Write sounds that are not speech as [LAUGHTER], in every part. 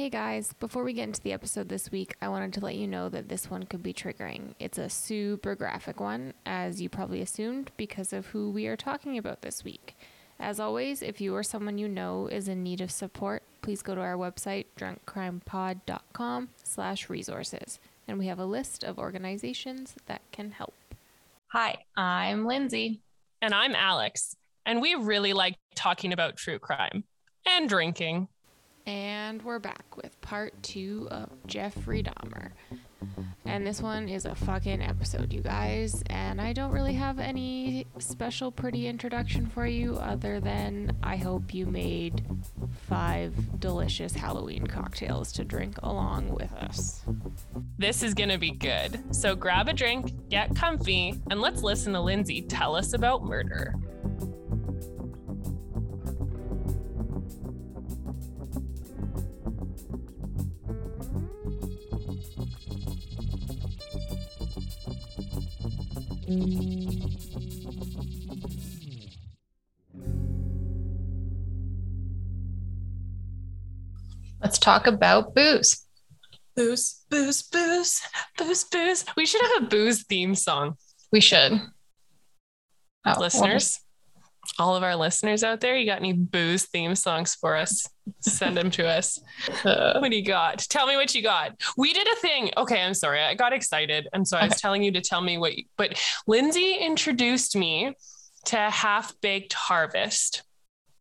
Hey guys, before we get into the episode this week, I wanted to let you know that this one could be triggering. It's a super graphic one, as you probably assumed, because of who we are talking about this week. As always, if you or someone you know is in need of support, please go to our website, drunkcrimepod.com slash resources, and we have a list of organizations that can help. Hi, I'm Lindsay. And I'm Alex. And we really like talking about true crime and drinking. And we're back with part two of Jeffrey Dahmer. And this one is a fucking episode, you guys. And I don't really have any special pretty introduction for you other than I hope you made five delicious Halloween cocktails to drink along with us. This is going to be good. So grab a drink, get comfy, and let's listen to Lindsay tell us about murder. Let's talk about booze. Booze, booze, booze, booze, booze. We should have a booze theme song. We should. Oh, listeners, all of our listeners out there, you got any booze theme songs for us? Send them to us. Uh, what do you got? Tell me what you got. We did a thing. Okay, I'm sorry. I got excited. And so I was telling you to tell me what, you, but Lindsay introduced me to Half Baked Harvest.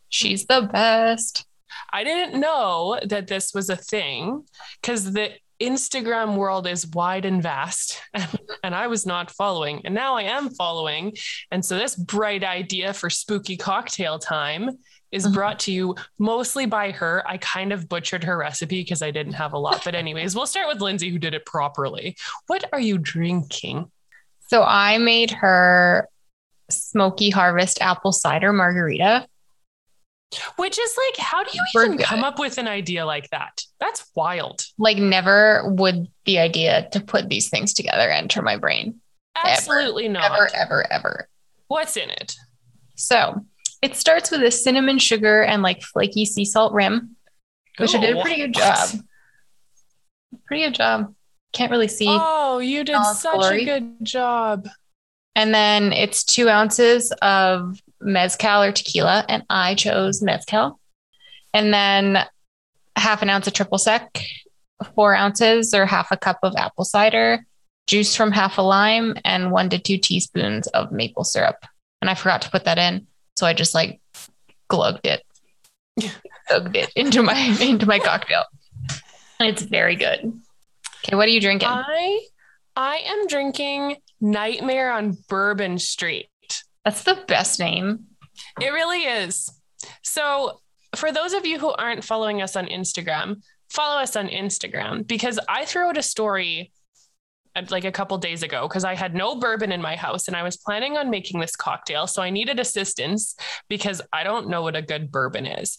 She's the best. I didn't know that this was a thing because the Instagram world is wide and vast, [LAUGHS] and, I was not following. And now I am following. And so, this bright idea for spooky cocktail time is mm-hmm. brought to you mostly by her. I kind of butchered her recipe because I didn't have a lot. But, anyways, we'll start with Lindsay, who did it properly. What are you drinking? So, I made her smoky harvest apple cider margarita. Which is like, how do you even come up with an idea like that? That's wild. Like, never would the idea to put these things together enter my brain. Absolutely ever, not. Ever, ever, ever. What's in it? So it starts with a cinnamon sugar and like flaky sea salt rim, which Ooh, I did a pretty good job. Pretty good job. Can't really see. Oh, you did such glory. a good job. And then it's two ounces of mezcal or tequila, and I chose mezcal. And then half an ounce of triple sec, four ounces or half a cup of apple cider, juice from half a lime, and one to two teaspoons of maple syrup. And I forgot to put that in. So I just like glugged it, glugged it into my [LAUGHS] into my cocktail. It's very good. Okay, what are you drinking? I I am drinking Nightmare on Bourbon Street. That's the best name. It really is. So, for those of you who aren't following us on Instagram, follow us on Instagram because I threw out a story uh, like a couple days ago because I had no bourbon in my house and I was planning on making this cocktail. So I needed assistance because I don't know what a good bourbon is.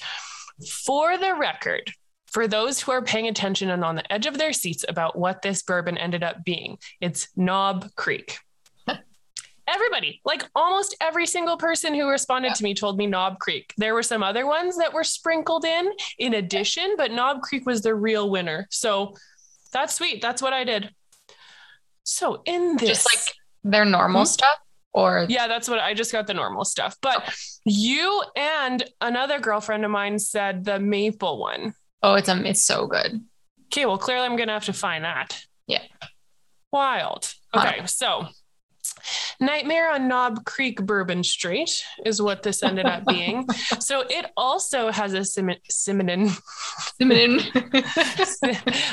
For the record, for those who are paying attention and on the edge of their seats about what this bourbon ended up being, it's Knob Creek everybody, like almost every single person who responded yeah. to me told me Knob Creek. There were some other ones that were sprinkled in in addition, but Knob Creek was the real winner. So that's sweet. That's what I did. So in this, just like their normal hmm? stuff, or yeah, that's what I just got the normal stuff. But okay. you and another girlfriend of mine said the maple one. Oh, it's um, it's so good. Okay, well, clearly I'm gonna have to find that. Yeah. Wild. Okay, so Nightmare on Knob Creek Bourbon Street is what this ended up being. [LAUGHS] so it also has a sim- cinnamon. Cinnamon. [LAUGHS]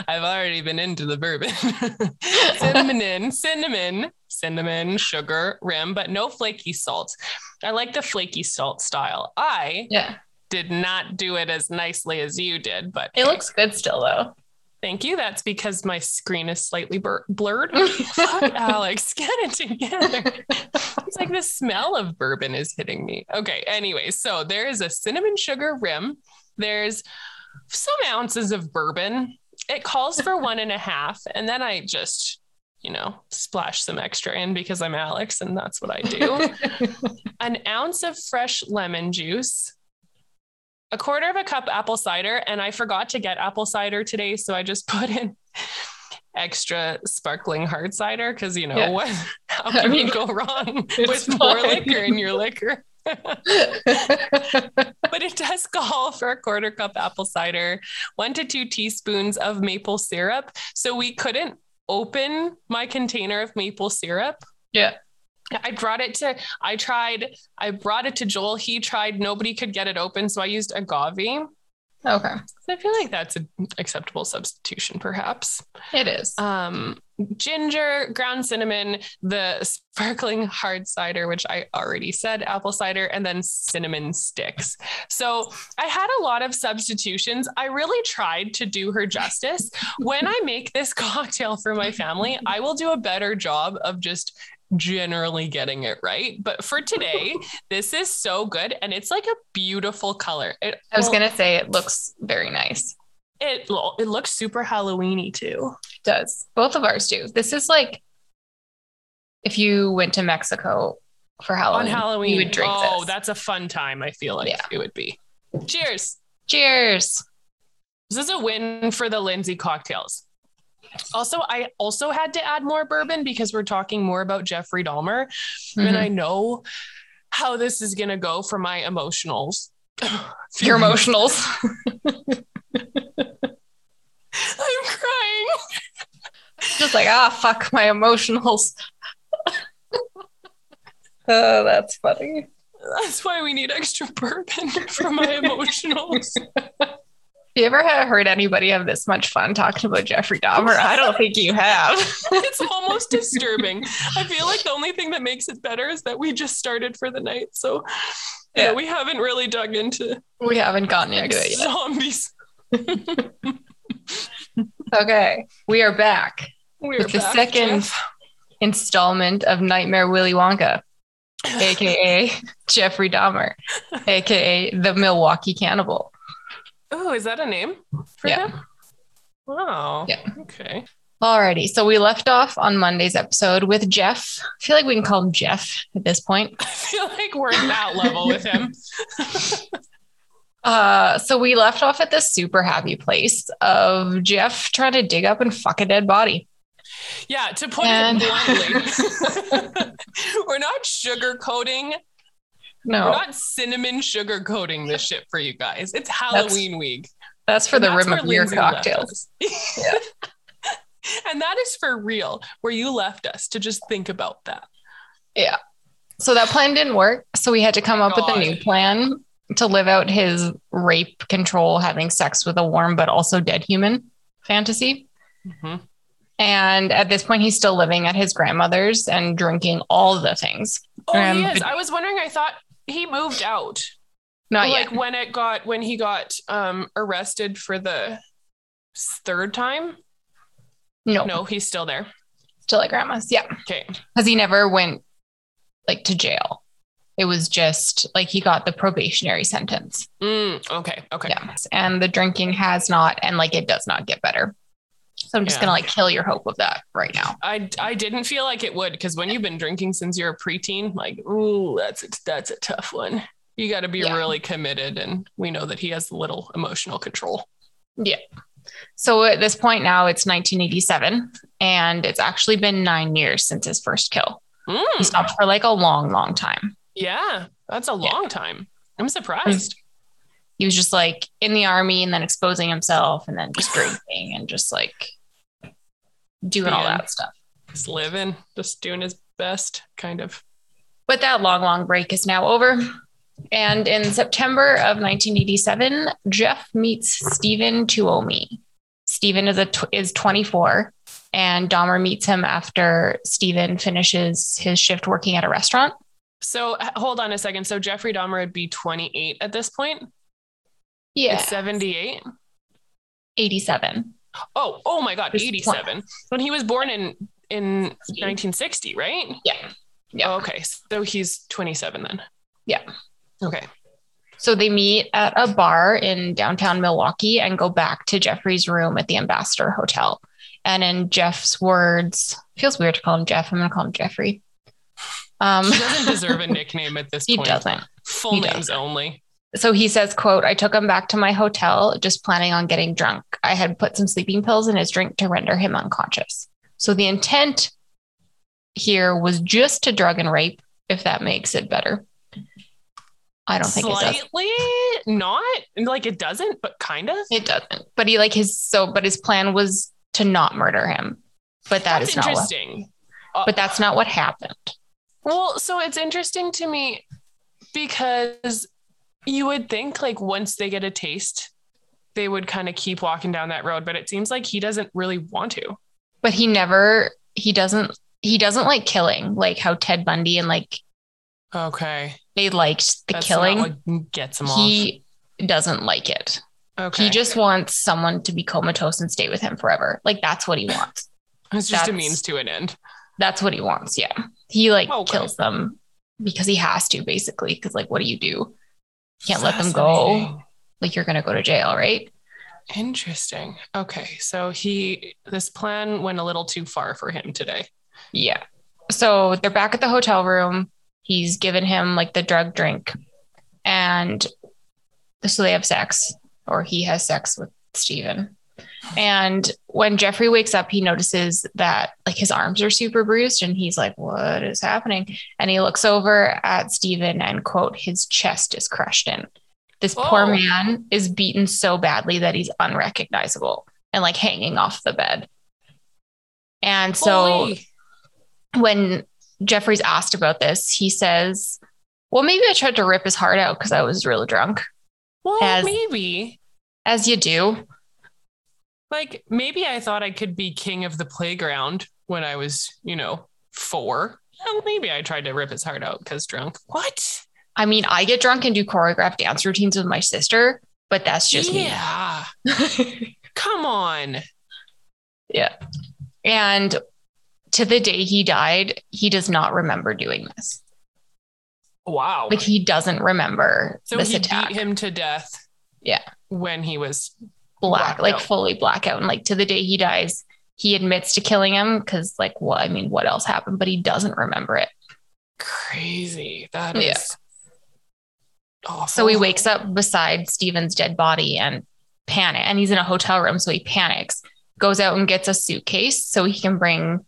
I've already been into the bourbon. [LAUGHS] cinnamon, cinnamon, cinnamon, sugar, rim, but no flaky salt. I like the flaky salt style. I yeah. did not do it as nicely as you did, but it looks good still though. Thank you. That's because my screen is slightly bur- blurred. [LAUGHS] Alex, get it together. it's like the smell of bourbon is hitting me. Okay. Anyway, so there is a cinnamon sugar rim. There's some ounces of bourbon. It calls for one and a half. And then I just, you know, splash some extra in because I'm Alex and that's what I do. [LAUGHS] An ounce of fresh lemon juice, a quarter of a cup apple cider, and I forgot to get apple cider today, so I just [LAUGHS] put in extra sparkling hard cider because you know Yeah. what? [LAUGHS] How I can mean, you go wrong [LAUGHS] with more liquor in your liquor? but it does call for a quarter cup apple cider, one to two teaspoons of maple syrup. So we couldn't open my container of maple syrup. Yeah. I brought it to, I tried, I brought it to Joel. He tried, nobody could get it open. So I used agave. okay. So I feel like that's an acceptable substitution, perhaps. It is. Um, ginger, ground cinnamon, the sparkling hard cider, which I already said, apple cider, and then cinnamon sticks. So I had a lot of substitutions. I really tried to do her justice. When I make this [LAUGHS] cocktail for my family, I will do a better job of just generally getting it right. But for today, [LAUGHS] this is so good and it's like a beautiful color. It, I was well, gonna say it looks very nice. it it looks super Halloweeny too. It does. Both of ours do. This is like if you went to Mexico for Halloween. on Halloween. You would drink oh, this. that's a fun time. I feel like Yeah. it would be. Cheers. Cheers. This is a win for the Lindsay cocktails. Also, I also had to add more bourbon because we're talking more about Jeffrey Dahmer, and Mhm. I know how this is gonna go for my emotionals. [LAUGHS] Your emotionals. [LAUGHS] I'm crying. Just like, ah, fuck my emotionals. [LAUGHS] oh, that's funny. That's why we need extra bourbon for my emotionals. Have you ever heard anybody have this much fun talking about Jeffrey Dahmer? I don't think you have. [LAUGHS] it's almost disturbing. I feel like the only thing that makes it better is that we just started for the night. So yeah, Yeah. we haven't really dug into we haven't gotten into it yet. zombies. [LAUGHS] Okay, we are back. We're With the second- Jeff. Installment of Nightmare Willy Wonka, [LAUGHS] aka Jeffrey Dahmer, aka the Milwaukee Cannibal. Oh, is that a name for Yeah. him? Wow. Yeah. Okay. Alrighty, so we left off on Monday's episode with Jeff. I feel like we can call him Jeff at this point. [LAUGHS] I feel like we're at that level with him. [LAUGHS] [LAUGHS] Uh, so we left off at this super happy place of Jeff trying to dig up and fuck a dead body. Yeah, to put And- it bluntly, we're not sugarcoating. No, We're not cinnamon sugar coating this shit for you guys. It's Halloween week. that's for And the that's rim of your cocktails. [LAUGHS] and that is for real, where you left us to just think about that. Yeah. So that plan didn't work. So we had to come up with a new plan to live out his rape, control, having sex with a warm but also dead human fantasy. Mhm. And at this point, he's still living at his grandmother's and drinking all the things. Oh, he Um, is. but- I was wondering. I thought he moved out. Not like yet. when it got when he got um arrested for the third time. No, No, he's still there. still at grandma's. Yeah. Okay. Because he never went like to jail. It was just like he got the probationary sentence. Mm, okay. Okay. Yeah. And the drinking has not, and like it does not get better. So I'm just Yeah. going to like kill your hope of that right now. I I didn't feel like it would because when you've been drinking since you're a preteen, like, ooh, that's a, that's a tough one. You got to be Yeah. really committed, and we know that he has little emotional control. Yeah. So at this point now, it's 1987, and it's actually been nine years since his first kill. He Mm, stopped for like a long, long time. yeah, that's a Yeah. long time. I'm surprised. He was just like in the army and then exposing himself and then just drinking and just like doing all that stuff. Just living, just doing his best, kind of. But that long, long break is now over. And in September of 1987, Jeff meets Steven Tuomi. Steven is a tw- is 24, and Dahmer meets him after Steven finishes his shift working at a restaurant. So hold on a second. So Jeffrey Dahmer would be 28 at this point. Yeah, It's 78. 87. Oh, oh my God, He's 87. When he was born in in 1960, right? Yeah. Yeah. Oh, okay, so he's 27 then. Yeah. Okay. So they meet at a bar in downtown Milwaukee and go back to Jeffrey's room at the Ambassador Hotel. And in Jeff's words, feels weird to call him Jeff. I'm going to call him Jeffrey. Um, He doesn't deserve a [LAUGHS] nickname at this point. he point. doesn't. Full He names only. So he says, quote, I took him back to my hotel, just planning on getting drunk. I had put some sleeping pills in his drink to render him unconscious. So the intent here was just to drug and rape, if that makes it better. I don't think it does. Slightly not like it doesn't, but kind of. It doesn't. But he like his so but his plan was to not murder him. But that That's is not what, interesting. Uh, but that's not what happened. Well, so it's interesting to me because you would think like once they get a taste, they would kind of keep walking down that road, but it seems like he doesn't really want to. But he never he doesn't he doesn't like killing, like how Ted Bundy and like Okay. they liked the That's killing. gets him he doesn't like it. Okay. He just wants someone to be comatose and stay with him forever. Like that's what he wants. it's just a means to an end. That's what he wants. Yeah. He like Okay. kills them because he has to basically. Cause like, what do you do? Can't let them go. Like you're gonna go to jail, right? Interesting. Okay. So he this plan went a little too far for him today. Yeah. So they're back at the hotel room. He's given him like the drug drink. And so they have sex, or he has sex with Steven. And when Jeffrey wakes up, he notices that like his arms are super bruised and he's like, What is happening? And he looks over at Steven and quote, his chest is crushed in. This poor Oh. man is beaten so badly that he's unrecognizable and like hanging off the bed. And so Holy. when Jeffrey's asked about this, he says, Well, maybe I tried to rip his heart out because I was really drunk, well, as- maybe. as you do. Like maybe I thought I could be king of the playground when I was, you know, four. Well, maybe I tried to rip his heart out because drunk. What? I mean, I get drunk and do choreographed dance routines with my sister, but that's just me. yeah. me. [LAUGHS] Come on. Yeah. And to the day he died, he does not remember doing this. Wow. Like he doesn't remember so this he attack. beat him to death. Yeah. When he was black, like fully blackout. And like to the day he dies, he admits to killing him because, like, what? I mean, what else happened? But he doesn't remember it. crazy. That is Yeah. awful. So he wakes up beside Steven's dead body and panic. And he's in a hotel room, so he panics, goes out and gets a suitcase so he can bring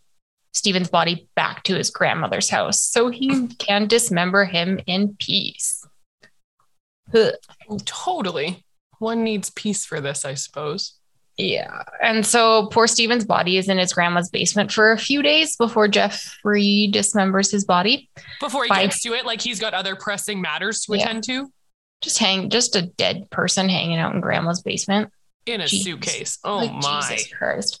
Steven's body back to his grandmother's house so he can dismember him in peace. Ugh. Totally. One needs peace for this, I suppose. Yeah. And so poor Steven's body is in his grandma's basement for a few days before Jeffrey dismembers his body. Before he Bye. gets to it, like he's got other pressing matters to Yeah. attend to Just hang, just a dead person hanging out in grandma's basement. in a Jeez. suitcase. Oh Like, my. Jesus Christ.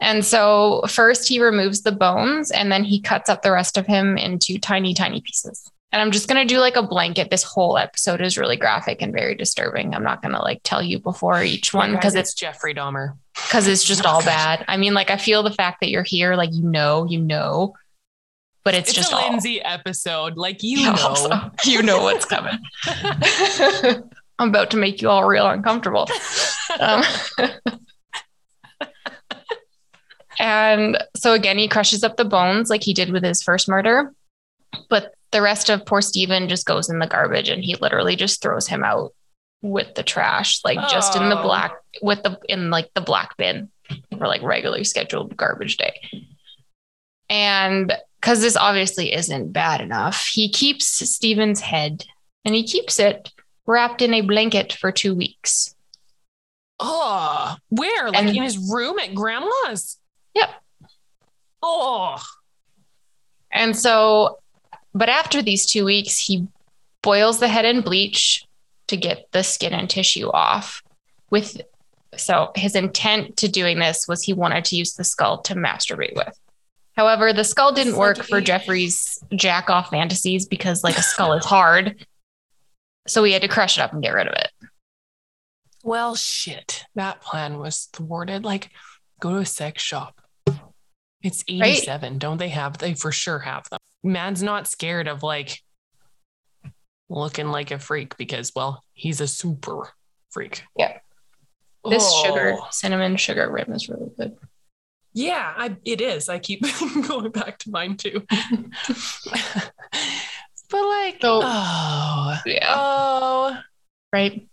And so first he removes the bones and then he cuts up the rest of him into tiny, tiny pieces. And I'm just gonna do like a blanket. This whole episode is really graphic and very disturbing. I'm not gonna like tell you before each one because it's it's Jeffrey Dahmer. because it's just Oh, all gosh. bad. I mean, like I feel the fact that you're here, like you know, you know, but it's, It's, just a all Lindsay episode. Like you know. also, you know what's coming. [LAUGHS] [LAUGHS] I'm about to make you all real uncomfortable. Um, [LAUGHS] and so again, he crushes up the bones like he did with his first murder, but the rest of poor Steven just goes in the garbage and he literally just throws him out with the trash, like just in the Oh. black with the in like the black bin for like regularly scheduled garbage day. And because this obviously isn't bad enough, he keeps Steven's head and he keeps it wrapped in a blanket for two weeks. oh, where? Like And- in his room at grandma's? Yep. Oh, And so, but after these two weeks, he boils the head in bleach to get the skin and tissue off. With so his intent to doing this was he wanted to use the skull to masturbate with. However, the skull didn't work for Jeffrey's jack off fantasies because like a skull is hard. So we had to crush it up and get rid of it. well, shit. That plan was thwarted. Like, go to a sex shop. It's 87. Don't they have, they for sure have them. Man's not scared of like looking like a freak because, well, he's a super freak. Yeah. This Oh. sugar, cinnamon sugar rim is really good. Yeah, I, it is. I keep [LAUGHS] going back to mine too. [LAUGHS] but like, So- oh, Yeah. oh, right?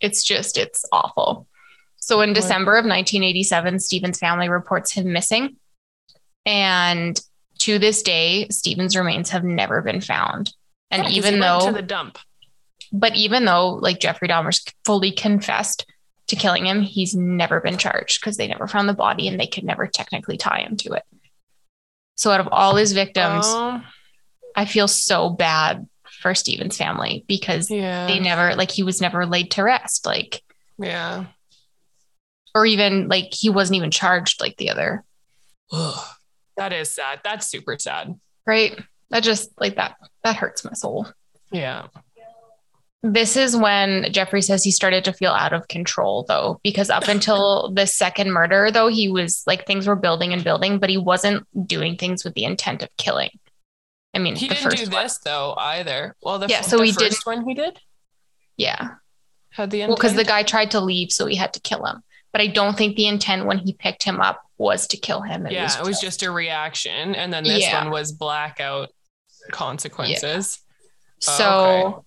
It's just, it's awful. So in December of 1987, Steven's family reports him missing. And to this day, Steven's remains have never been found. And Yeah, even though to the dump, but even though like Jeffrey Dahmer's fully confessed to killing him, he's never been charged because they never found the body and they could never technically tie him to it. So out of all his victims, Oh, I feel so bad for Steven's family because yeah, they never like he was never laid to rest, like yeah. Or even like he wasn't even charged like the other. [SIGHS] That is sad. That's super sad. right? That just like that that hurts my soul. Yeah. This is when Jeffrey says he started to feel out of control, though, because up until [LAUGHS] the second murder, though, he was like things were building and building, but he wasn't doing things with the intent of killing. I mean, He didn't first do one. this though either. Well, the Yeah, f- so the he 1st didn't- one he did Yeah. had the Well, because the guy tried to leave, so he had to kill him. But I don't think the intent when he picked him up was to kill him. yeah, it was just a reaction, and then this Yeah. one was blackout consequences. Oh, so. Oh, okay.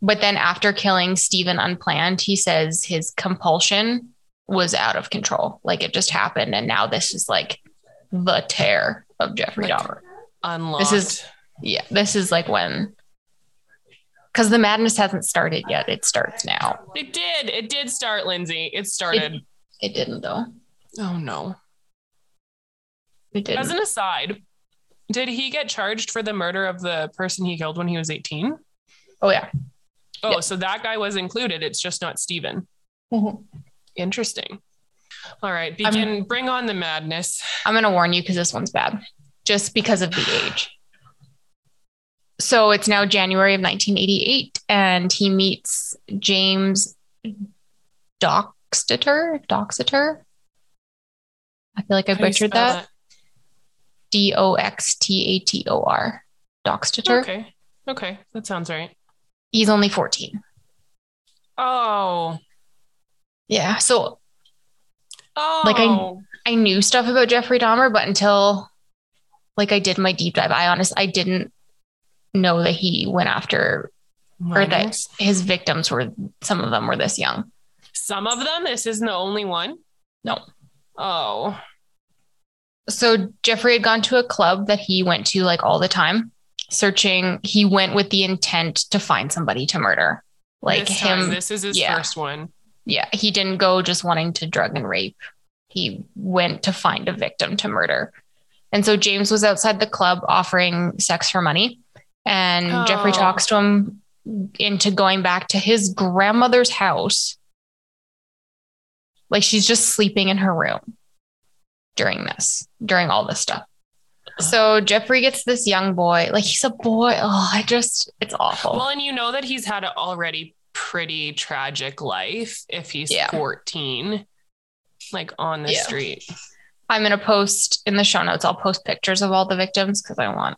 But then after killing Steven unplanned, he says his compulsion was out of control. Like it just happened. And now this is like the tear of Jeffrey Like- Dahmer. Unlocked. This is- Yeah, this is like when, because the madness hasn't started yet. It starts now. it did. It did start, Lindsay. It started. It didn't though. oh no. It didn't. As an aside, did he get charged for the murder of the person he killed when he was 18? oh yeah. Oh, Yeah. so that guy was included. It's just not Steven. Mm-hmm. Interesting. All right, I'm- bring on the madness. I'm gonna warn you because this one's bad, just because of the age. So it's now January of 1988, and he meets James Doxeter. Doxeter. I feel like I How butchered that. D O X T A T O R. Doxeter. Okay. Okay, that sounds right. He's only 14. Oh. Yeah. So Oh. Like I- I knew stuff about Jeffrey Dahmer, but until like I did my deep dive, I honest I didn't know that he went after or that his victims were some of them were this young. Some of them. This isn't the only one. No. Oh. So Jeffrey had gone to a club that he went to like all the time, searching. He went with the intent to find somebody to murder. Like this him. time, this is his yeah. first one. yeah, he didn't go just wanting to drug and rape. He went to find a victim to murder. And so James was outside the club offering sex for money. And Jeffrey Oh. talks to him into going back to his grandmother's house. Like she's just sleeping in her room during this, during all this stuff. So Jeffrey gets this young boy, like he's a boy. Oh, I just, it's awful. Well, and you know that he's had an already pretty tragic life if he's Yeah. 14, like on the Yeah. street. I'm gonna post in the show notes. I'll post pictures of all the victims because I want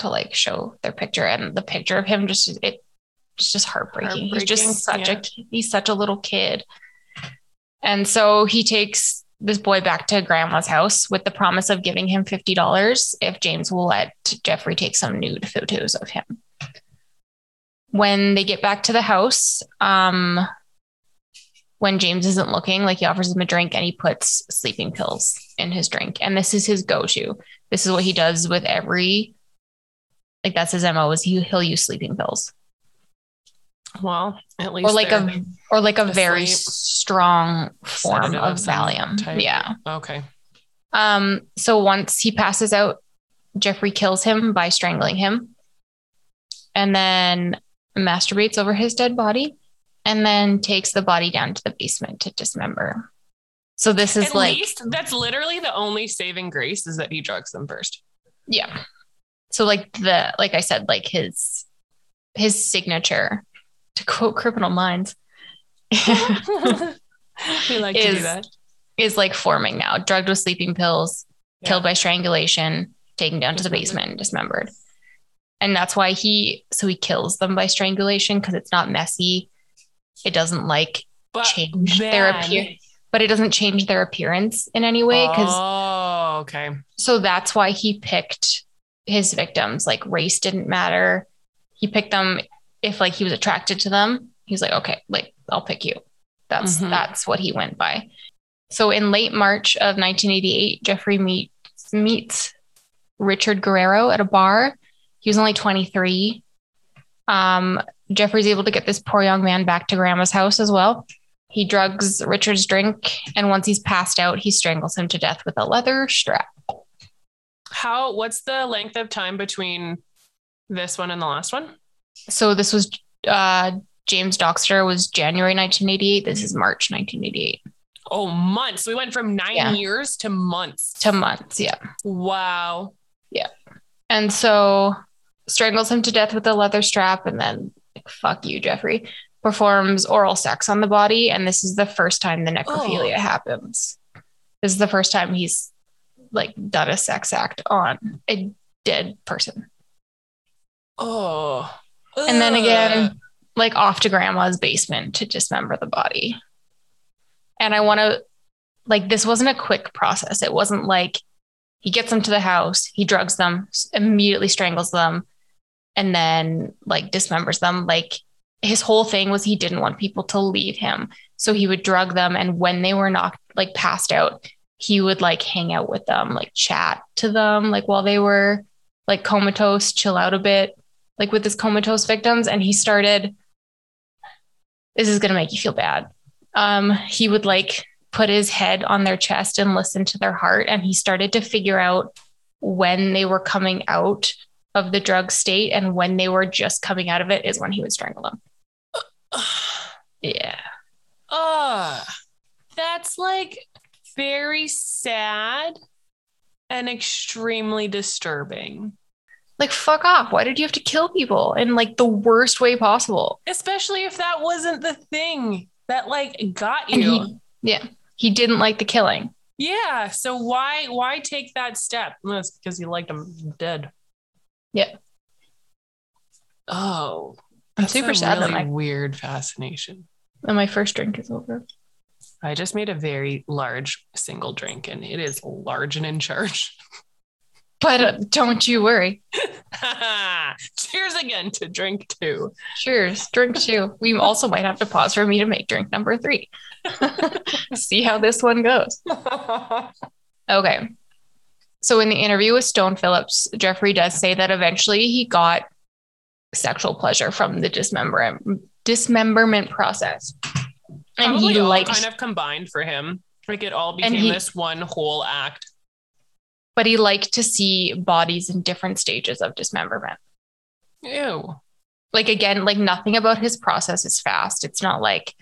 to like show their picture and the picture of him. Just it, it's just heartbreaking. He's just such yeah. a, he's such a little kid, and so he takes this boy back to grandma's house with the promise of giving him fifty dollars if James will let Jeffrey take some nude photos of him. When they get back to the house, um, when James isn't looking, like he offers him a drink and he puts sleeping pills in his drink. And this is his go-to. This is what he does with every like that's his MO is he he'll use sleeping pills. Well, at least Or like a or like a very strong form Sedative of of Valium. type. Yeah. okay. Um so once he passes out, Jeffrey kills him by strangling him and then masturbates over his dead body and then takes the body down to the basement to dismember. So this is At like least that's literally the only saving grace is that he drugs them first. Yeah. So like the like I said, like his his signature, to quote Criminal Minds, [LAUGHS] we like to do Is- that. is like forming now. Drugged with sleeping pills, Yeah. killed by strangulation, taken down to the basement and dismembered. And that's why he so he kills them by strangulation because it's not messy. It doesn't like But change their then- appear, but it doesn't change their appearance in any way because Oh, okay. so that's why he picked his victims like race didn't matter he picked them if like he was attracted to them, he's like, okay, like I'll pick you. That's Mhm. that's what he went by. So in late March of 1988, Jeffrey meets meets Richard Guerrero at a bar. He was only 23. Um, Jeffrey's able to get this poor young man back to grandma's house as well. He drugs Richard's drink, and once he's passed out, he strangles him to death with a leather strap. How? What's the length of time between this one and the last one? So this was uh, James Doxter was January 1988. This is March 1988 Oh, months. We went from nine Yeah. years to months. to months. Yeah. Wow. Yeah. And so strangles him to death with a leather strap and then like, fuck you, Jeffrey. Performs oral sex on the body. And this is the first time the necrophilia Oh. happens. This is the first time he's like done a sex act on a dead person. Oh. And then again, like off to grandma's basement to dismember the body. And I want to, like, this wasn't a quick process. It wasn't like he gets them to the house, he drugs them, immediately strangles them, and then like dismembers them. Like, his whole thing was he didn't want people to leave him. So he would drug them. And when they were knocked, like, passed out, he would like hang out with them, like, chat to them, like, while they were like comatose, chill out a bit like with his comatose victims and he started this is going to make you feel bad um he would like put his head on their chest and listen to their heart and he started to figure out when they were coming out of the drug state and when they were just coming out of it is when he would strangle them [SIGHS] yeah Ugh. That's like very sad and extremely disturbing. Like fuck off why did you have to kill people in like the worst way possible Especially if that wasn't the thing that like got you. he yeah he didn't like the killing yeah. So why why take that step? Well, it's because he liked them dead. Yeah. Oh. I'm super sad that really my- weird fascination. and my first drink is over I just made a very large single drink and it is large and in charge. [LAUGHS] but uh, don't you worry [LAUGHS] Cheers again to drink two. Cheers. Drink two. We also might have to pause for me to make drink number three. [LAUGHS] See how this one goes. [LAUGHS] Okay. So in the interview with Stone Phillips, Jeffrey does say that eventually he got sexual pleasure from the dismemberment dismemberment process. And Probably he all liked kind of combined for him. Like it all became he- this one whole act. But he liked to see bodies in different stages of dismemberment. Ew. like again like nothing about his process is fast. It's not like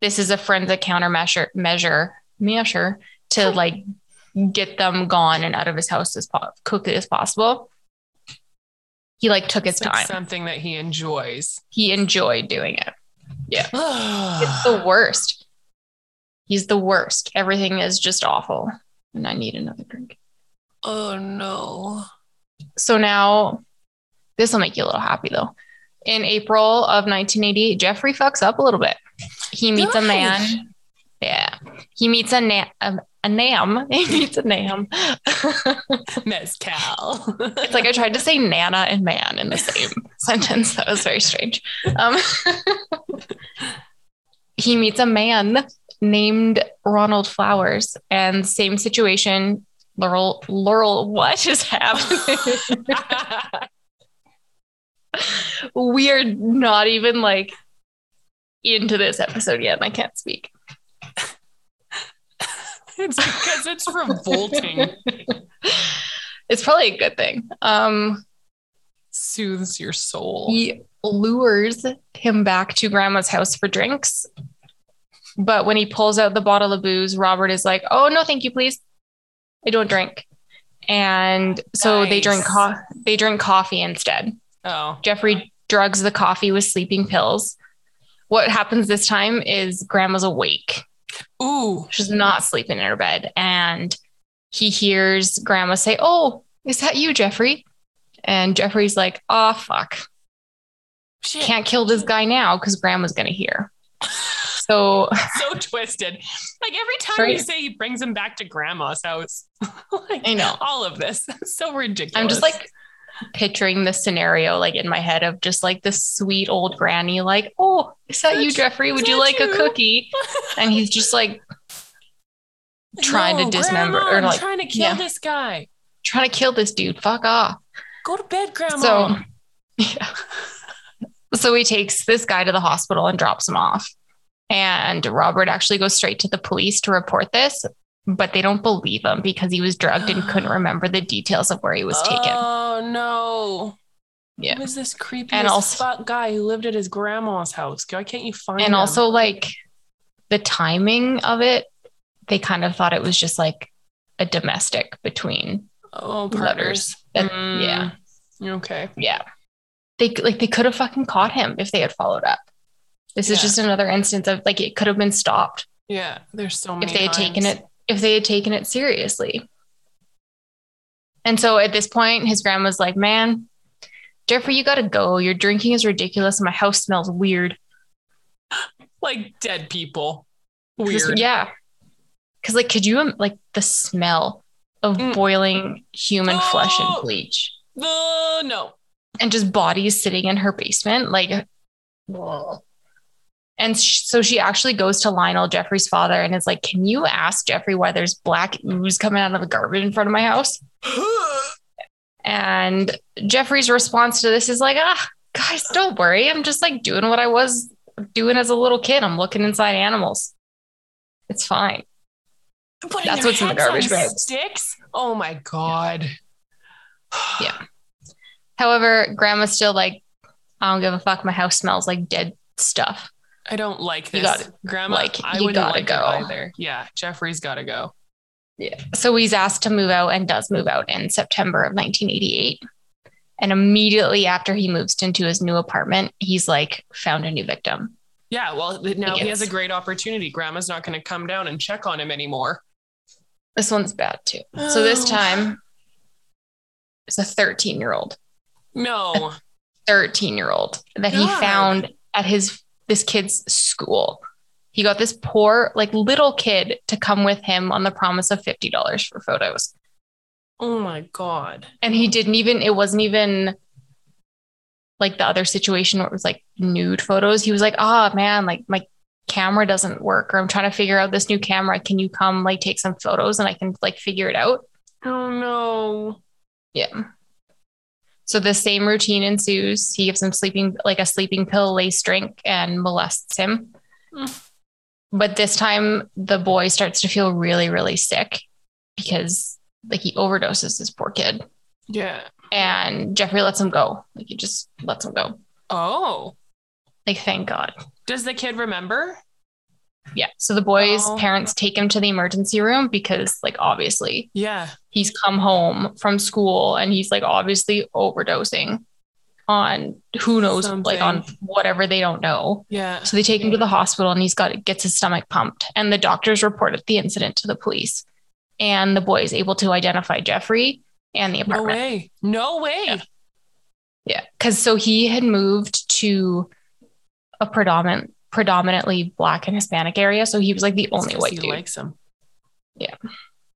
this is a forensic countermeasure measure measure to like get them gone and out of his house as po- quickly as possible. He like took his like time. something that he enjoys. he enjoyed doing it. Yeah. [SIGHS] it's the worst. He's the worst. Everything is just awful. And i need another drink Oh no. so now this will make you a little happy though. In April of 1988, Jeffrey fucks up a little bit. He meets a man. Yeah. He meets a, na- a, a nam. [LAUGHS] He meets a nam. [LAUGHS] Mezcal. it's like I tried to say nana and man in the same [LAUGHS] sentence. That was very strange. Um, he meets a man named Ronald Flowers, and same situation. Laurel, Laurel, what is happening? [LAUGHS] we are not even like into this episode yet, and I can't speak. [LAUGHS] it's because it's revolting. [LAUGHS] It's probably a good thing. Um, Soothes your soul. he lures him back to grandma's house for drinks. But when he pulls out the bottle of booze, Robert is like, "Oh no, thank you, please. I don't drink." And so they drink Nice. co- they drink coffee instead. Oh. Jeffrey drugs the coffee with sleeping pills. What happens this time is grandma's awake. Ooh. She's not sleeping in her bed. And he hears grandma say, Oh, is that you, Jeffrey? And Jeffrey's like, Oh, fuck. Shit. Can't kill this guy now because grandma's going to hear. [LAUGHS] So, so twisted. Like every time you say he brings him back to grandma's house. [LAUGHS] like I know. all of this. [LAUGHS] so ridiculous. I'm just like, picturing the scenario like in my head of just like this sweet old granny, like, oh, is that you, Jeffrey? Would you like a cookie? [LAUGHS] And he's just like trying to dismember- Grandma, or, I'm like- trying to kill yeah. this guy. trying to kill this dude. Fuck off. Go to bed, Grandma. So, yeah. So he takes this guy to the hospital and drops him off. And Robert actually goes straight to the police to report this, but they don't believe him because he was drugged and couldn't [GASPS] remember the details of where he was taken. Oh no. Yeah. Who is this creepy And also- fuck guy who lived at his grandma's house? Why can't you find And him? also, like, the timing of it, they kind of thought it was just like a domestic between oh partners. That- Yeah. Mm, Okay. Yeah. They like they could have fucking caught him if they had followed up. This is just another instance of like it could have been stopped. Yeah. There's so many. if they had taken it if they had taken it seriously. And so at this point, his grandma's like, "Man, Jeffrey, you got to go. Your drinking is ridiculous. and My house smells weird." [GASPS] like dead people. Weird. yeah. Because like, could you like the smell of Mm. boiling human flesh and Oh. bleach Uh, no. and just bodies sitting in her basement? Like, and sh- so she actually goes to Lionel, Jeffrey's father, and is like, "Can you ask Jeffrey why there's black ooze coming out of the garbage in front of my house?" [GASPS] And Jeffrey's response to this is like, ah, guys, don't worry. I'm just like doing what I was doing as a little kid. I'm looking inside animals. It's fine. That's what's in the garbage bags. Sticks. Oh my god. Yeah. However, grandma's still like, I don't give a fuck. My house smells like dead stuff. I don't like You this. gotta- Grandma, like, I you wouldn't gotta like go. it either. Yeah, Jeffrey's got to go. Yeah. So he's asked to move out and does move out in September of 1988. And immediately after he moves into his new apartment, he's like found a new victim. Yeah, well, now he has a great opportunity. Grandma's not going to come down and check on him anymore. This one's bad too. So this Oh. time it's a 13 year old. No. 13 year old that he found at his this kid's school. He got this poor like little kid to come with him on the promise of $50 for photos. Oh my god. And he didn't even it wasn't even like the other situation where it was like nude photos. He was like, oh man, like my camera doesn't work or I'm trying to figure out this new camera. Can you come like take some photos and I can like figure it out?" Oh no. Yeah. So the same routine ensues. He gives him sleeping like a sleeping pill laced drink and molests him. Mm. But this time the boy starts to feel really, really sick because like he overdoses this poor kid. Yeah. And Jeffrey lets him go. Like he just lets him go. Oh. Like thank God. Does the kid remember? Yeah. So the boy's Oh. parents take him to the emergency room because like obviously Yeah. he's come home from school and he's like obviously overdosing on who knows like on whatever they don't know. Yeah. So they take him to the hospital and he's got gets his stomach pumped and the doctors reported the incident to the police. And the boy is able to identify Jeffrey and the apartment. No way. No way. Yeah. Yeah. Cause so he had moved to a predominant predominantly black and Hispanic area. So he was like the only white he dude. likes him. Yeah.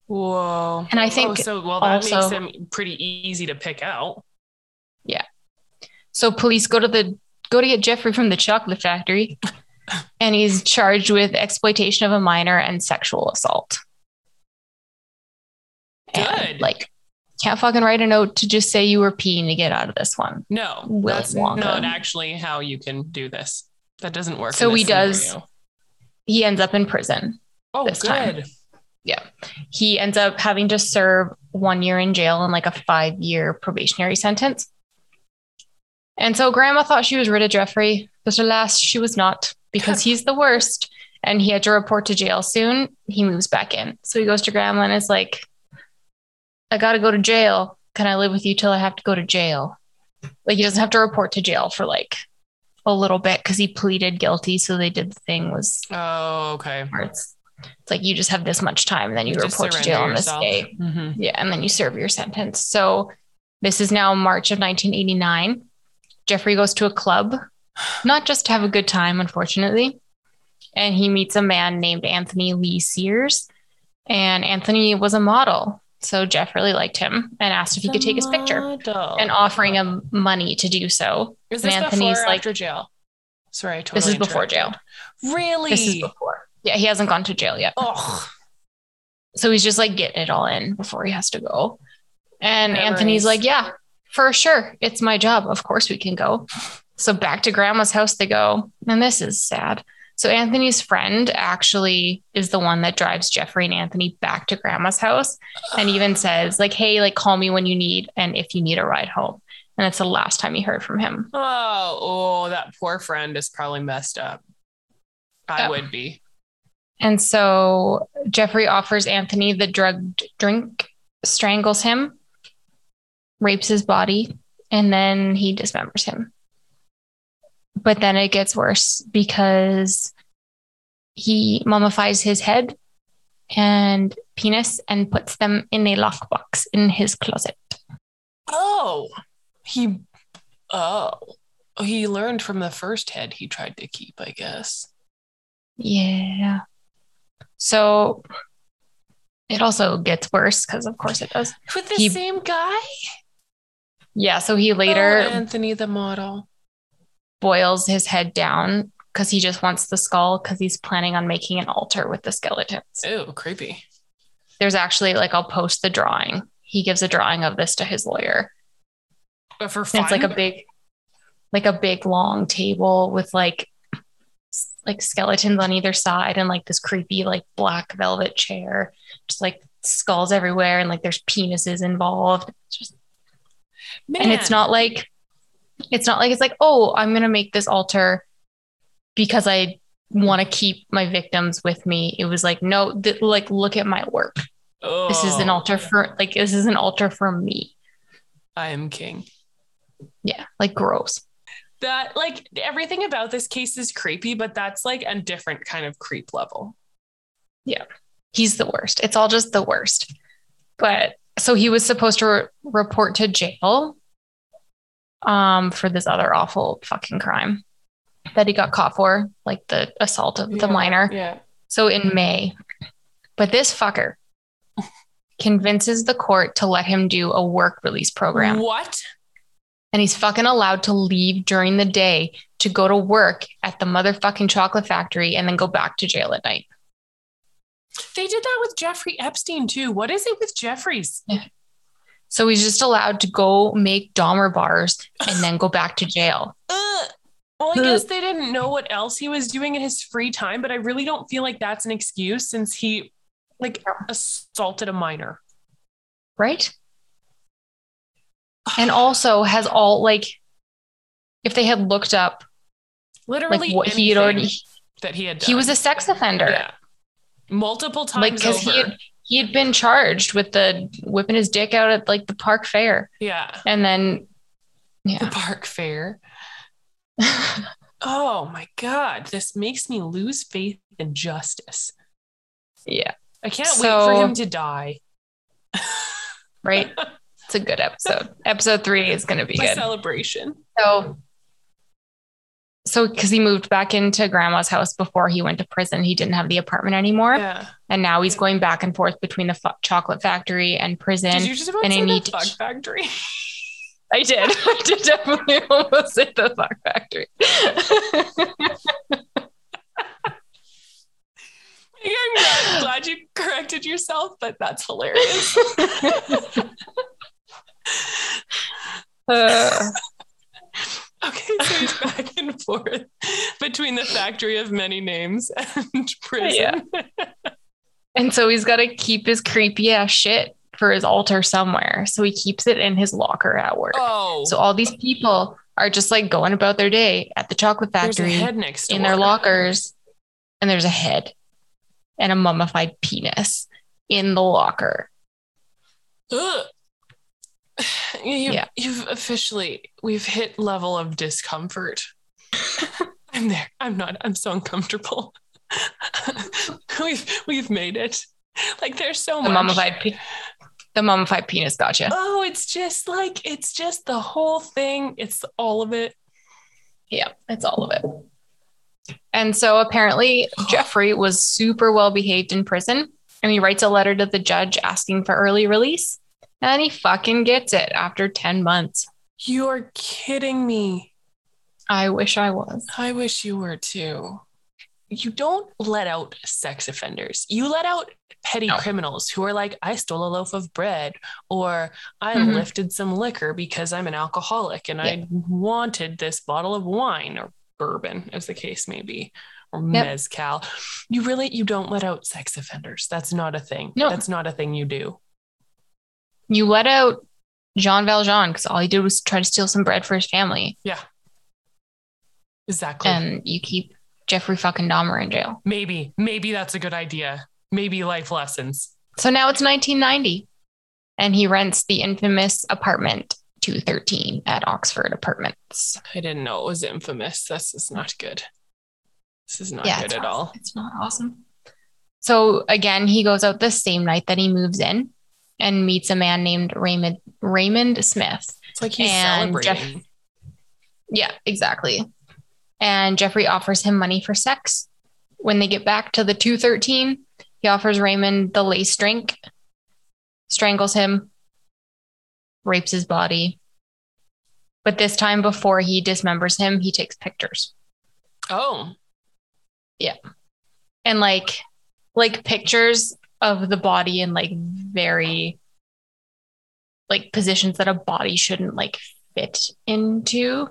Whoa. And I Oh, think so. Well, that also- makes him pretty easy to pick out. Yeah. So police go to the go to get Jeffrey from the chocolate factory, [LAUGHS] and he's charged with exploitation of a minor and sexual assault. And, Good. like, can't fucking write a note to just say you were peeing to get out of this one. No, Willy that's Wonka. not actually how you can do this. That doesn't work. So he does- He ends up in prison. Oh, this time. good. He ends up having to serve one year in jail and like a five year probationary sentence. And so grandma thought she was rid of Jeffrey, but alas, she was not because [LAUGHS] he's the worst. And he had to report to jail soon. He moves back in. So he goes to grandma and is like, I got to go to jail. Can I live with you till I have to go to jail? Like he doesn't have to report to jail for like a little bit because he pleaded guilty. So they did the thing was Oh, okay. it's, it's like you just have this much time and then you, just report to jail on this day. Mhm. Yeah, and then you serve your sentence. So this is now March of 1989. Jeffrey goes to a club, [SIGHS] not just to have a good time, unfortunately. And he meets a man named Anthony Lee Sears. And Anthony was a model. So Jeff really liked him and asked if he could take his picture Model. and offering him money to do so. is and this Anthony's before or like- after jail? Sorry, I totally This is before jail. Really? This is before. Yeah, he hasn't gone to jail yet. Oh, So he's just like getting it all in before he has to go. And Memories. Anthony's like, yeah, for sure. It's my job. Of course we can go. So back to grandma's house they go. And this is sad. So Anthony's friend actually is the one that drives Jeffrey and Anthony back to grandma's house and even says, like, hey, like call me when you need and if you need a ride home. And it's the last time he heard from him. oh, oh, that poor friend is probably messed up. I Yeah. would be. And so Jeffrey offers Anthony the drugged drink, strangles him, rapes his body, and then he dismembers him. But then it gets worse because he mummifies his head and penis and puts them in a lockbox in his closet. Oh, he. Oh, he learned from the first head he tried to keep. I guess. Yeah. So it also gets worse because, of course, it does. With the He- same guy. Yeah. So he oh, later oh, Anthony the model. boils his head down because he just wants the skull because he's planning on making an altar with the skeletons. Ew, creepy. There's actually like I'll post the drawing. He gives a drawing of this to his lawyer. But for fun, it's like a big like a big long table with like like skeletons on either side and like this creepy like black velvet chair. Just like skulls everywhere and like there's penises involved. It's just and it's not like it's not like it's like oh i'm going to make this altar because i want to keep my victims with me. It was like no th- like look at my work. This is an Oh, altar for like this is an altar for me. I am king. yeah like gross. That like everything about this case is creepy, but that's like a different kind of creep level. Yeah. He's the worst. It's all just the worst. But so he was supposed to re- report to jail um for this other awful fucking crime that he got caught for like the assault of the Yeah, minor Yeah. So in May, but this fucker convinces the court to let him do a work release program. What? And he's fucking allowed to leave during the day to go to work at the motherfucking chocolate factory and then go back to jail at night. They did that with Jeffrey Epstein too. What is it with Jeffrey's? So he's just allowed to go make Dahmer bars and then go back to jail. [LAUGHS] Ugh. Well, I guess they didn't know what else he was doing in his free time, but I really don't feel like that's an excuse since he like assaulted a minor. Right? And also has all like, if they had looked up Literally, like what he had already, that he had done. he was a sex offender. yeah. multiple times like because he had he had been charged with the whipping his dick out at like the park fair yeah, and then yeah. the park fair. Oh my god, this makes me lose faith in justice. yeah I can't wait for him to die. [LAUGHS] right it's a good episode episode three is going to be My good celebration. so so because he moved back into grandma's house before he went to prison he didn't have the apartment anymore Yeah. and now he's going back and forth between the fu- chocolate factory and prison Did you just about and I say need the to- factory? [LAUGHS] i did [LAUGHS] i did definitely almost say the fuck factory [LAUGHS] I'm glad, glad you corrected yourself, but that's hilarious. [LAUGHS] Uh, Okay, so he's back and forth between the factory of many names and prison. Yeah. And so he's got to keep his creepy ass shit for his altar somewhere. So he keeps it in his locker at work. Oh, So all these people are just like going about their day at the chocolate factory in their lockers, and there's a head and a mummified penis in the locker. Ugh. [SIGHS] You, Yeah. You've officially, we've hit level of discomfort. [LAUGHS] I'm there. I'm not, I'm so uncomfortable. [LAUGHS] we've, we've made it. Like there's so The much. mummified, pe- the mummified penis gotcha. Oh, it's just like, it's just the whole thing. It's all of it. Yeah, it's all of it. And so apparently [GASPS] Jeffrey was super well behaved in prison and he writes a letter to the judge asking for early release. And he fucking gets it after 10 months. You're kidding me. I wish I was. I wish you were too. You don't let out sex offenders. You let out petty No. criminals who are like, I stole a loaf of bread, or I Mhm. lifted some liquor because I'm an alcoholic and I wanted this bottle of wine or bourbon, as the case may be, or Yep. mezcal. You really you don't let out sex offenders. That's not a thing. No. That's not a thing you do. You let out Jean Valjean because all he did was try to steal some bread for his family. Yeah. Exactly. And you keep Jeffrey fucking Dahmer in jail. maybe, maybe that's a good idea. Maybe life lessons. So now it's 1990 and he rents the infamous apartment 213 at Oxford Apartments. I didn't know it was infamous. This is not good. This is not Yeah, good at not- all. It's not awesome. So again, he goes out the same night that he moves in and meets a man named Raymond Raymond Smith. It's like he's And Jeff- celebrating. Yeah, exactly. And Jeffrey offers him money for sex. When they get back to the 213, he offers Raymond the lace drink, strangles him, rapes his body. But this time, before he dismembers him, he takes pictures. Oh, Yeah. and like like pictures of the body in like very like positions that a body shouldn't like fit into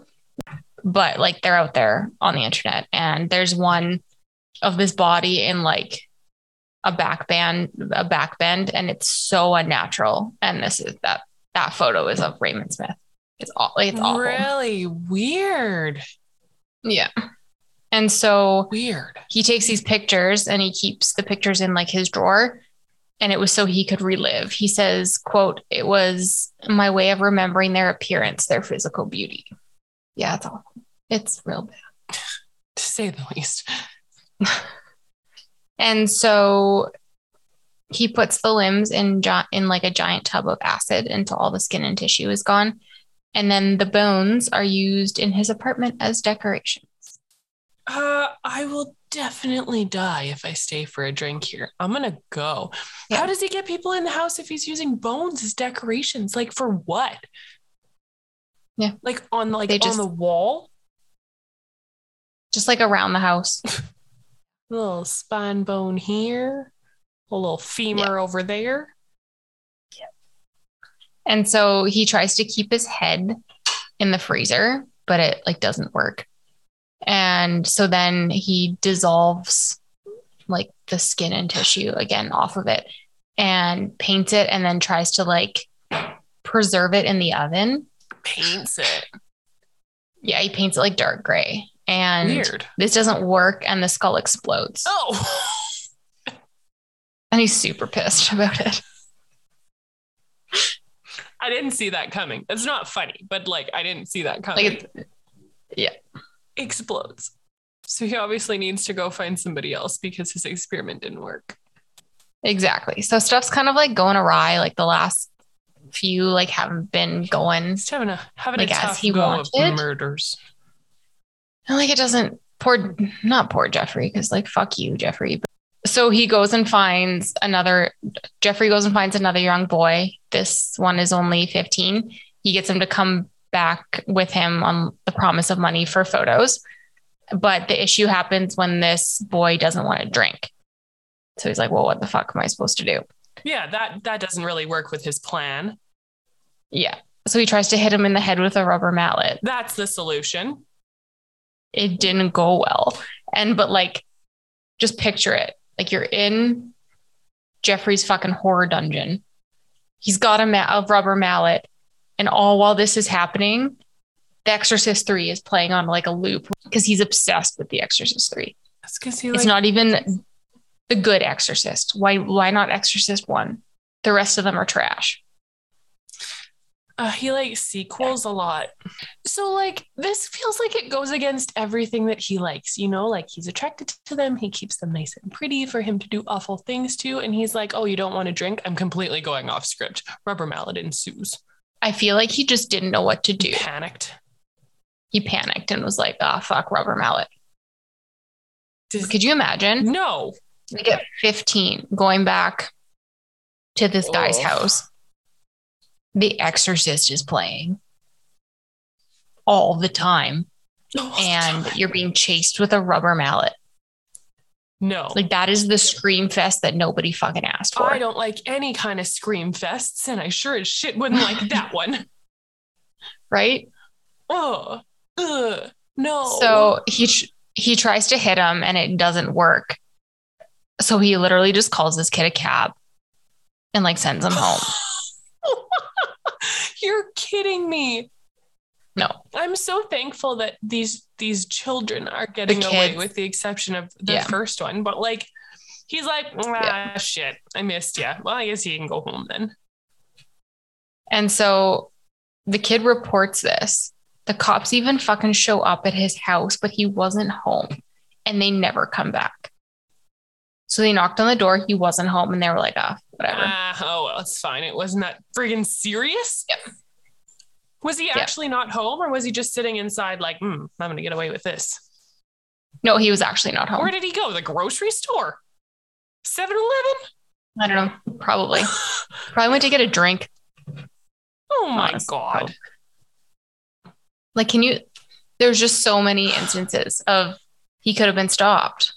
but like they're out there on the internet. And there's one of this body in like a back band a back bend and it's so unnatural. And this is that that photo is of Raymond Smith. It's all it's awful. Really? Weird. yeah. And so Weird. he takes these pictures and he keeps the pictures in like his drawer. And it was so he could relive. He says quote it was my way of remembering their appearance their physical beauty yeah it's awful it's real bad [LAUGHS] To say the least. [LAUGHS] and so he puts the limbs in gi- in like a giant tub of acid until all the skin and tissue is gone and then the bones are used in his apartment as decorations. Uh, I will definitely die if I stay for a drink here. I'm gonna go. Yeah. How does he get people in the house if he's using bones as decorations? Like for what? Yeah. Like on like They on the wall? just like around the house [LAUGHS] A little spine bone here, a little femur over there. And so he tries to keep his head in the freezer, but it like doesn't work. And so then he dissolves like the skin and tissue again off of it and paints it and then tries to like preserve it in the oven. Paints it. Yeah, he paints it like dark gray. And Weird. this doesn't work and the skull explodes. Oh. And he's super pissed [LAUGHS] about it. I didn't see that coming. It's not funny, but like I didn't see that coming. Like yeah. explodes. So he obviously needs to go find somebody else because his experiment didn't work. exactly. So stuff's kind of like going awry. Like the last few like haven't been going He's having a having Like, a tough he go of murders. And like it doesn't poor not poor Jeffrey because like fuck you Jeffrey. So he goes and finds another Jeffrey goes and finds another young boy. This one is only 15. He gets him to come back with him on the promise of money for photos. But the issue happens when this boy doesn't want to drink. So he's like, "Well, what the fuck am I supposed to do?" Yeah, that that doesn't really work with his plan. Yeah. So he tries to hit him in the head with a rubber mallet. That's the solution. it didn't go well. And but like just picture it. Like you're in Jeffrey's fucking horror dungeon. He's got a, ma- a rubber mallet and all while this is happening, The Exorcist 3 is playing on like a loop because he's obsessed with The Exorcist 3. That's because he It's not even the good Exorcist. Why why not Exorcist 1? The rest of them are trash. uh, he likes sequels a lot. So like this feels like it goes against everything that he likes, you know, like he's attracted to them, he keeps them nice and pretty for him to do awful things to and he's like, "Oh, you don't want to drink? I'm completely going off script." Rubber mallet ensues. I feel like he just didn't know what to do. He panicked. He panicked and was like, ah, fuck, rubber mallet. Does- Could you imagine? no. We get 15 going back to this guy's house. The Exorcist is playing all the time, and you're being chased with a rubber mallet. no. Like that is the scream fest that nobody fucking asked for. I don't like any kind of scream fests, and I sure as shit wouldn't like [LAUGHS] that one. right? Oh, ugh, no. So he he tries to hit him and it doesn't work. So he literally just calls this kid a cab and like sends him home. [LAUGHS] You're kidding me. No. I'm so thankful that these these children are getting away with the exception of the Yeah. first one. But like he's like, ah Yeah. shit, I missed you. Well, I guess he can go home then. And so the kid reports this. The cops even fucking show up at his house, but he wasn't home and they never come back. So they knocked on the door. He wasn't home and they were like, ah, whatever. Ah, oh well, it's fine. It wasn't that friggin' serious. Yep. Was he actually not home or was he just sitting inside like, hmm, I'm gonna get away with this? no, he was actually not home. Where did he go? The grocery store? 7 Eleven? I don't know. Probably. Probably went to get a drink. Oh my Honestly, God. probably. Like, can you? There's just so many instances of he could have been stopped.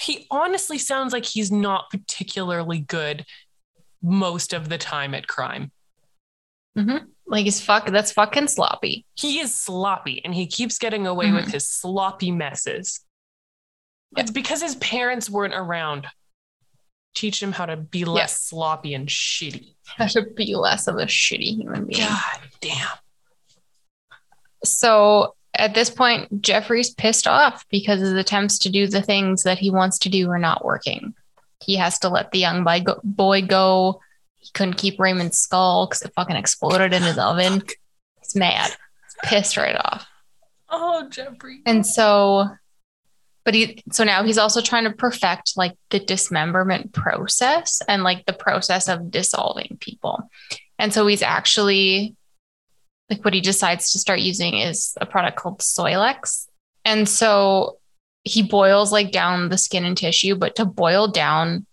He honestly sounds like he's not particularly good most of the time at crime. Like he's fuck. That's fucking sloppy. He is sloppy and he keeps getting away Mm-hmm. with his sloppy messes. It's because his parents weren't around. Teach him how to be less sloppy and shitty. How to be less of a shitty human being. God damn. So at this point, Jeffrey's pissed off because his attempts to do the things that he wants to do are not working. He has to let the young boy go. He couldn't keep Raymond's skull because it fucking exploded in his [LAUGHS] oven. He's mad. He's pissed right off. Oh, Jeffrey. And so, but he, so now he's also trying to perfect like the dismemberment process and like the process of dissolving people. And so he's actually, like, what he decides to start using is a product called Soilex. And so he boils like down the skin and tissue, but to boil down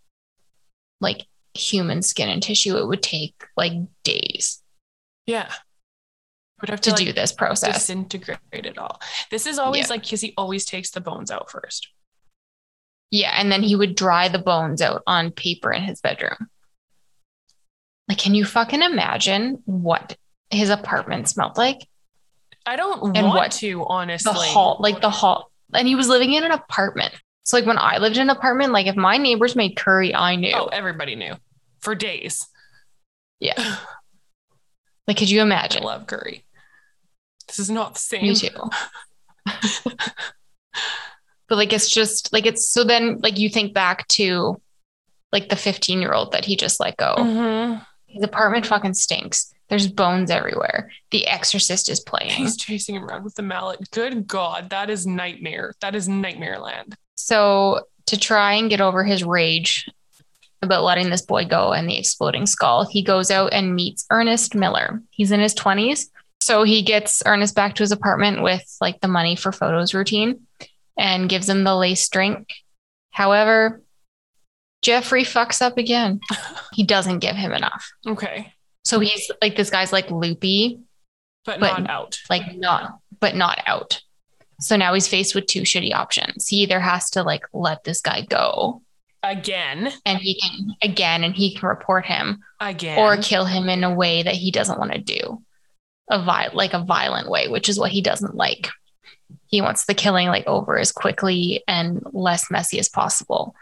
like human skin and tissue, it would take like days Yeah. Would have to to, do this process. disintegrate it all. This is always Yeah. like because he always takes the bones out first. Yeah, and then he would dry the bones out on paper in his bedroom. Like, can you fucking imagine what his apartment smelled like? I don't And want what? to, The hall, like the hall, and he was living in an apartment. So, like when I lived in an apartment, like if my neighbors made curry, I knew. Oh, everybody knew for days. Yeah. [SIGHS] Like, could you I imagine? love curry. This is not the same. Me too. [LAUGHS] but like, it's just like it's so then like you think back to like the 15 year old that he just let go. Mhm. His apartment fucking stinks. There's bones everywhere. The Exorcist is playing. He's chasing him around with the mallet. Good God, that is nightmare. That is nightmare land. So, to try and get over his rage about letting this boy go and the exploding skull, he goes out and meets Ernest Miller. He's in his 20s. So, he gets Ernest back to his apartment with like the money for photos routine and gives him the lace drink. However, Jeffrey fucks up again. [LAUGHS] He doesn't give him enough. Okay, So, he's like, this guy's like loopy. but, But- not out. like not but not out so now he's faced with two shitty options he either has to like let this guy go Again, and he can again and he can report him again. or kill him in a way that he doesn't want to do a vi- like a violent way which is what he doesn't like he wants the killing like over as quickly and less messy as possible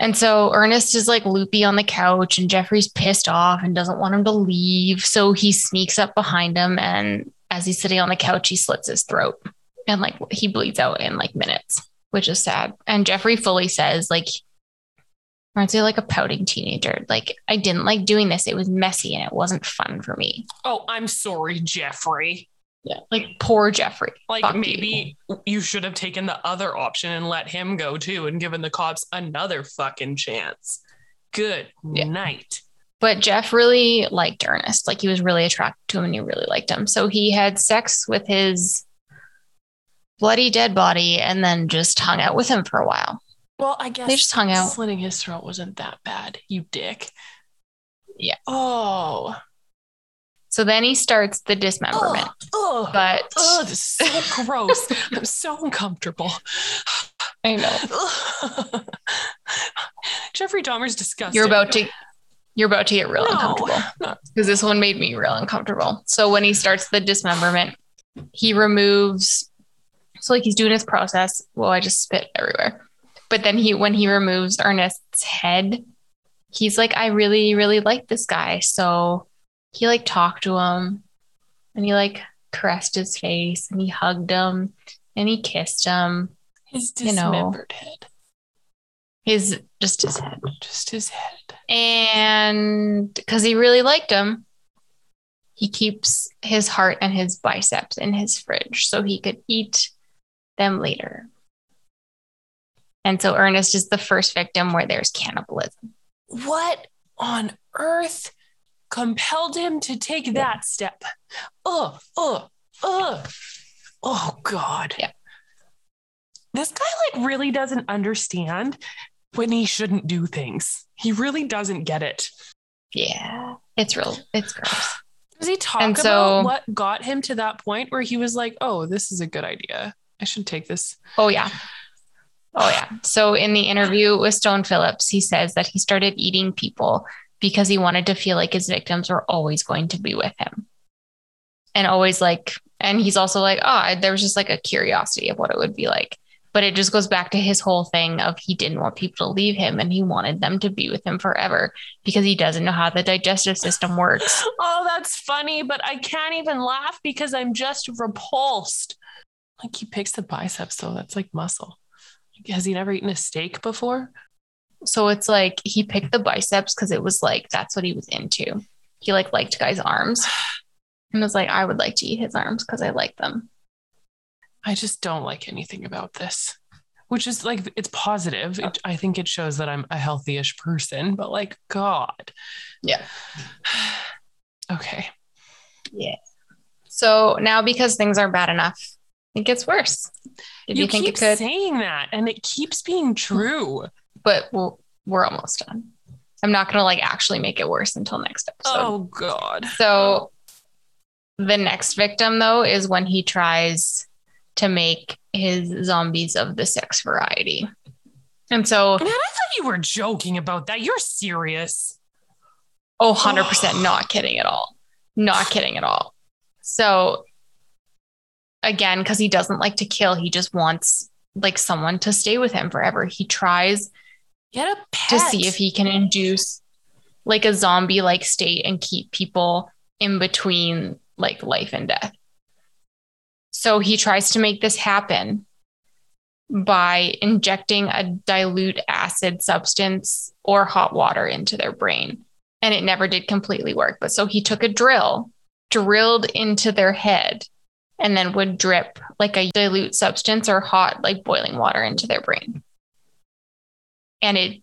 and so Ernest is like loopy on the couch, and Jeffrey's pissed off and doesn't want him to leave. So he sneaks up behind him, and as he's sitting on the couch, he slits his throat and like he bleeds out in like minutes, which is sad. And Jeffrey fully says, like, aren't you like a pouting teenager? Like, I didn't like doing this. It was messy and it wasn't fun for me. oh, I'm sorry, Jeffrey. Yeah. Like, poor Jeffrey. Like Fuck you. maybe you. should have taken the other option and let him go too and given the cops another fucking chance. Good Yeah. night. But Jeff really liked Ernest. Like, he was really attracted to him and he really liked him. So he had sex with his bloody dead body and then just hung out with him for a while. Well, I guess They just hung out. slitting his throat wasn't that bad, you dick. Yeah. Oh. So then he starts the dismemberment. Oh. But Oh, this is so [LAUGHS] gross. I'm so uncomfortable. [SIGHS] I know [SIGHS] Jeffrey Dahmer's disgusting. you're about to you're about to get real No. uncomfortable. Because this one made me real uncomfortable. So when he starts the dismemberment, he removes. So like he's doing his process. Well, I just spit everywhere. But then he, when he removes Ernest's head, he's like, I really, really like this guy. So he like talked to him, and he like caressed his face, and he hugged him, and he kissed him. His you know. dismembered head. His just his head, Just his head. and because he really liked him, he keeps his heart and his biceps in his fridge so he could eat them later. And so Ernest is the first victim where there's cannibalism. What on earth compelled him to take that step? Oh, oh, oh, oh, God. Yeah. This guy, like, really doesn't understand when he shouldn't do things. He really doesn't get it. Yeah, it's real. It's gross. [SIGHS] Does he talk And about so- what got him to that point where he was like, oh, this is a good idea? I should take this. Oh, yeah. Oh, yeah. So in the interview with Stone Phillips, he says that he started eating people because he wanted to feel like his victims were always going to be with him. And always like, and he's also like, oh, there was just like a curiosity of what it would be like. But it just goes back to his whole thing of he didn't want people to leave him and he wanted them to be with him forever because he doesn't know how the digestive system works. [LAUGHS] Oh, that's funny, but I can't even laugh because I'm just repulsed. Like he picks the biceps, though. That's like muscle. Has he never eaten a steak before? So it's like he picked the biceps because it was like that's what he was into. He like liked guys' arms and was like, I would like to eat his arms because I like them. I just don't like anything about this, which is like, it's positive. It, I think it shows that I'm a healthy ish person, but like, God. Yeah. [SIGHS] okay. Yeah. So now because things are bad enough, it gets worse. Did you, think keep it could? saying that, and it keeps being true. But we're, we're almost done. I'm not gonna like actually make it worse until next episode. Oh, God. So the next victim though is when he tries to make his zombies of the sex variety. And so Man, I thought you were joking about that. You're serious. Oh, 100% [SIGHS] not kidding at all. Not kidding at all. So, again, because he doesn't like to kill, he just wants like someone to stay with him forever. He tries Get a pet. to see if he can induce like a zombie like state and keep people in between like life and death. So, he tries to make this happen by injecting a dilute acid substance or hot water into their brain and it never did completely work. But so he took a drill, drilled into their head, and then would drip like a dilute substance or hot, like boiling water into their brain. And it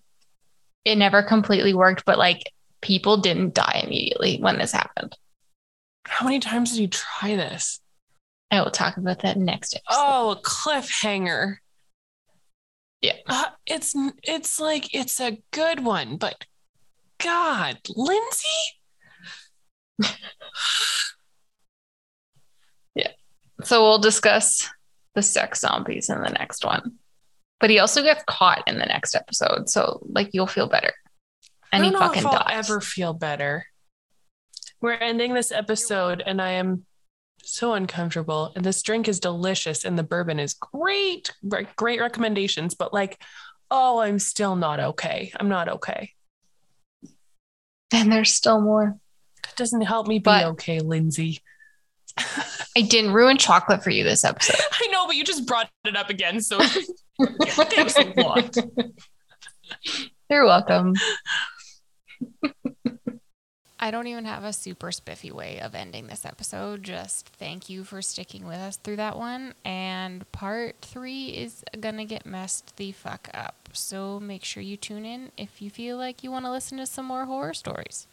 it never completely worked, but like people didn't die immediately when this happened. How many times did you try this? I will talk about that next episode. Oh, cliffhanger. Yeah. Uh, it's it's like it's a good one, but God, Lindsay. [LAUGHS] Yeah. So we'll discuss the sex zombies in the next one. But he also gets caught in the next episode. So like you'll feel better. And I he don't know fucking if I'll dies. ever feel better. We're ending this episode, and I am so uncomfortable. And this drink is delicious, and the bourbon is great. Great recommendations, but like, oh, I'm still not okay. I'm not okay. And there's still more. It doesn't help me be But- okay, Lindsay. [LAUGHS] I didn't ruin chocolate for you this episode. [LAUGHS] I know, but you just brought it up again. So [LAUGHS] thanks a lot. You're welcome. I don't even have a super spiffy way of ending this episode. Just thank you for sticking with us through that one. And part three is going to get messed the fuck up. So make sure you tune in if you feel like you want to listen to some more horror stories.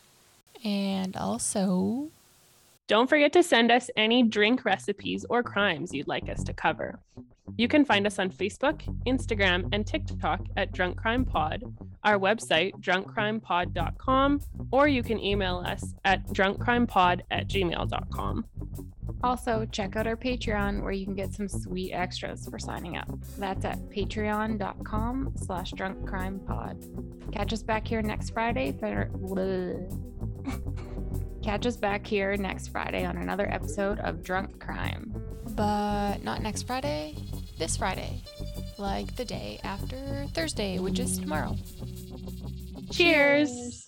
And also, Don't forget to send us any drink recipes or crimes you'd like us to cover. You can find us on Facebook, Instagram, and TikTok at Drunk Crime Pod, our website, drunkcrimepod.com, or you can email us at drunkcrimepod at gmail.com. Also, check out our Patreon where you can get some sweet extras for signing up. That's at patreon.com slash drunkcrimepod. Catch us back here next Friday for [LAUGHS] Catch us back here next Friday on another episode of Drunk Crime. But not next Friday, this Friday. Like the day after Thursday, which is tomorrow. Cheers.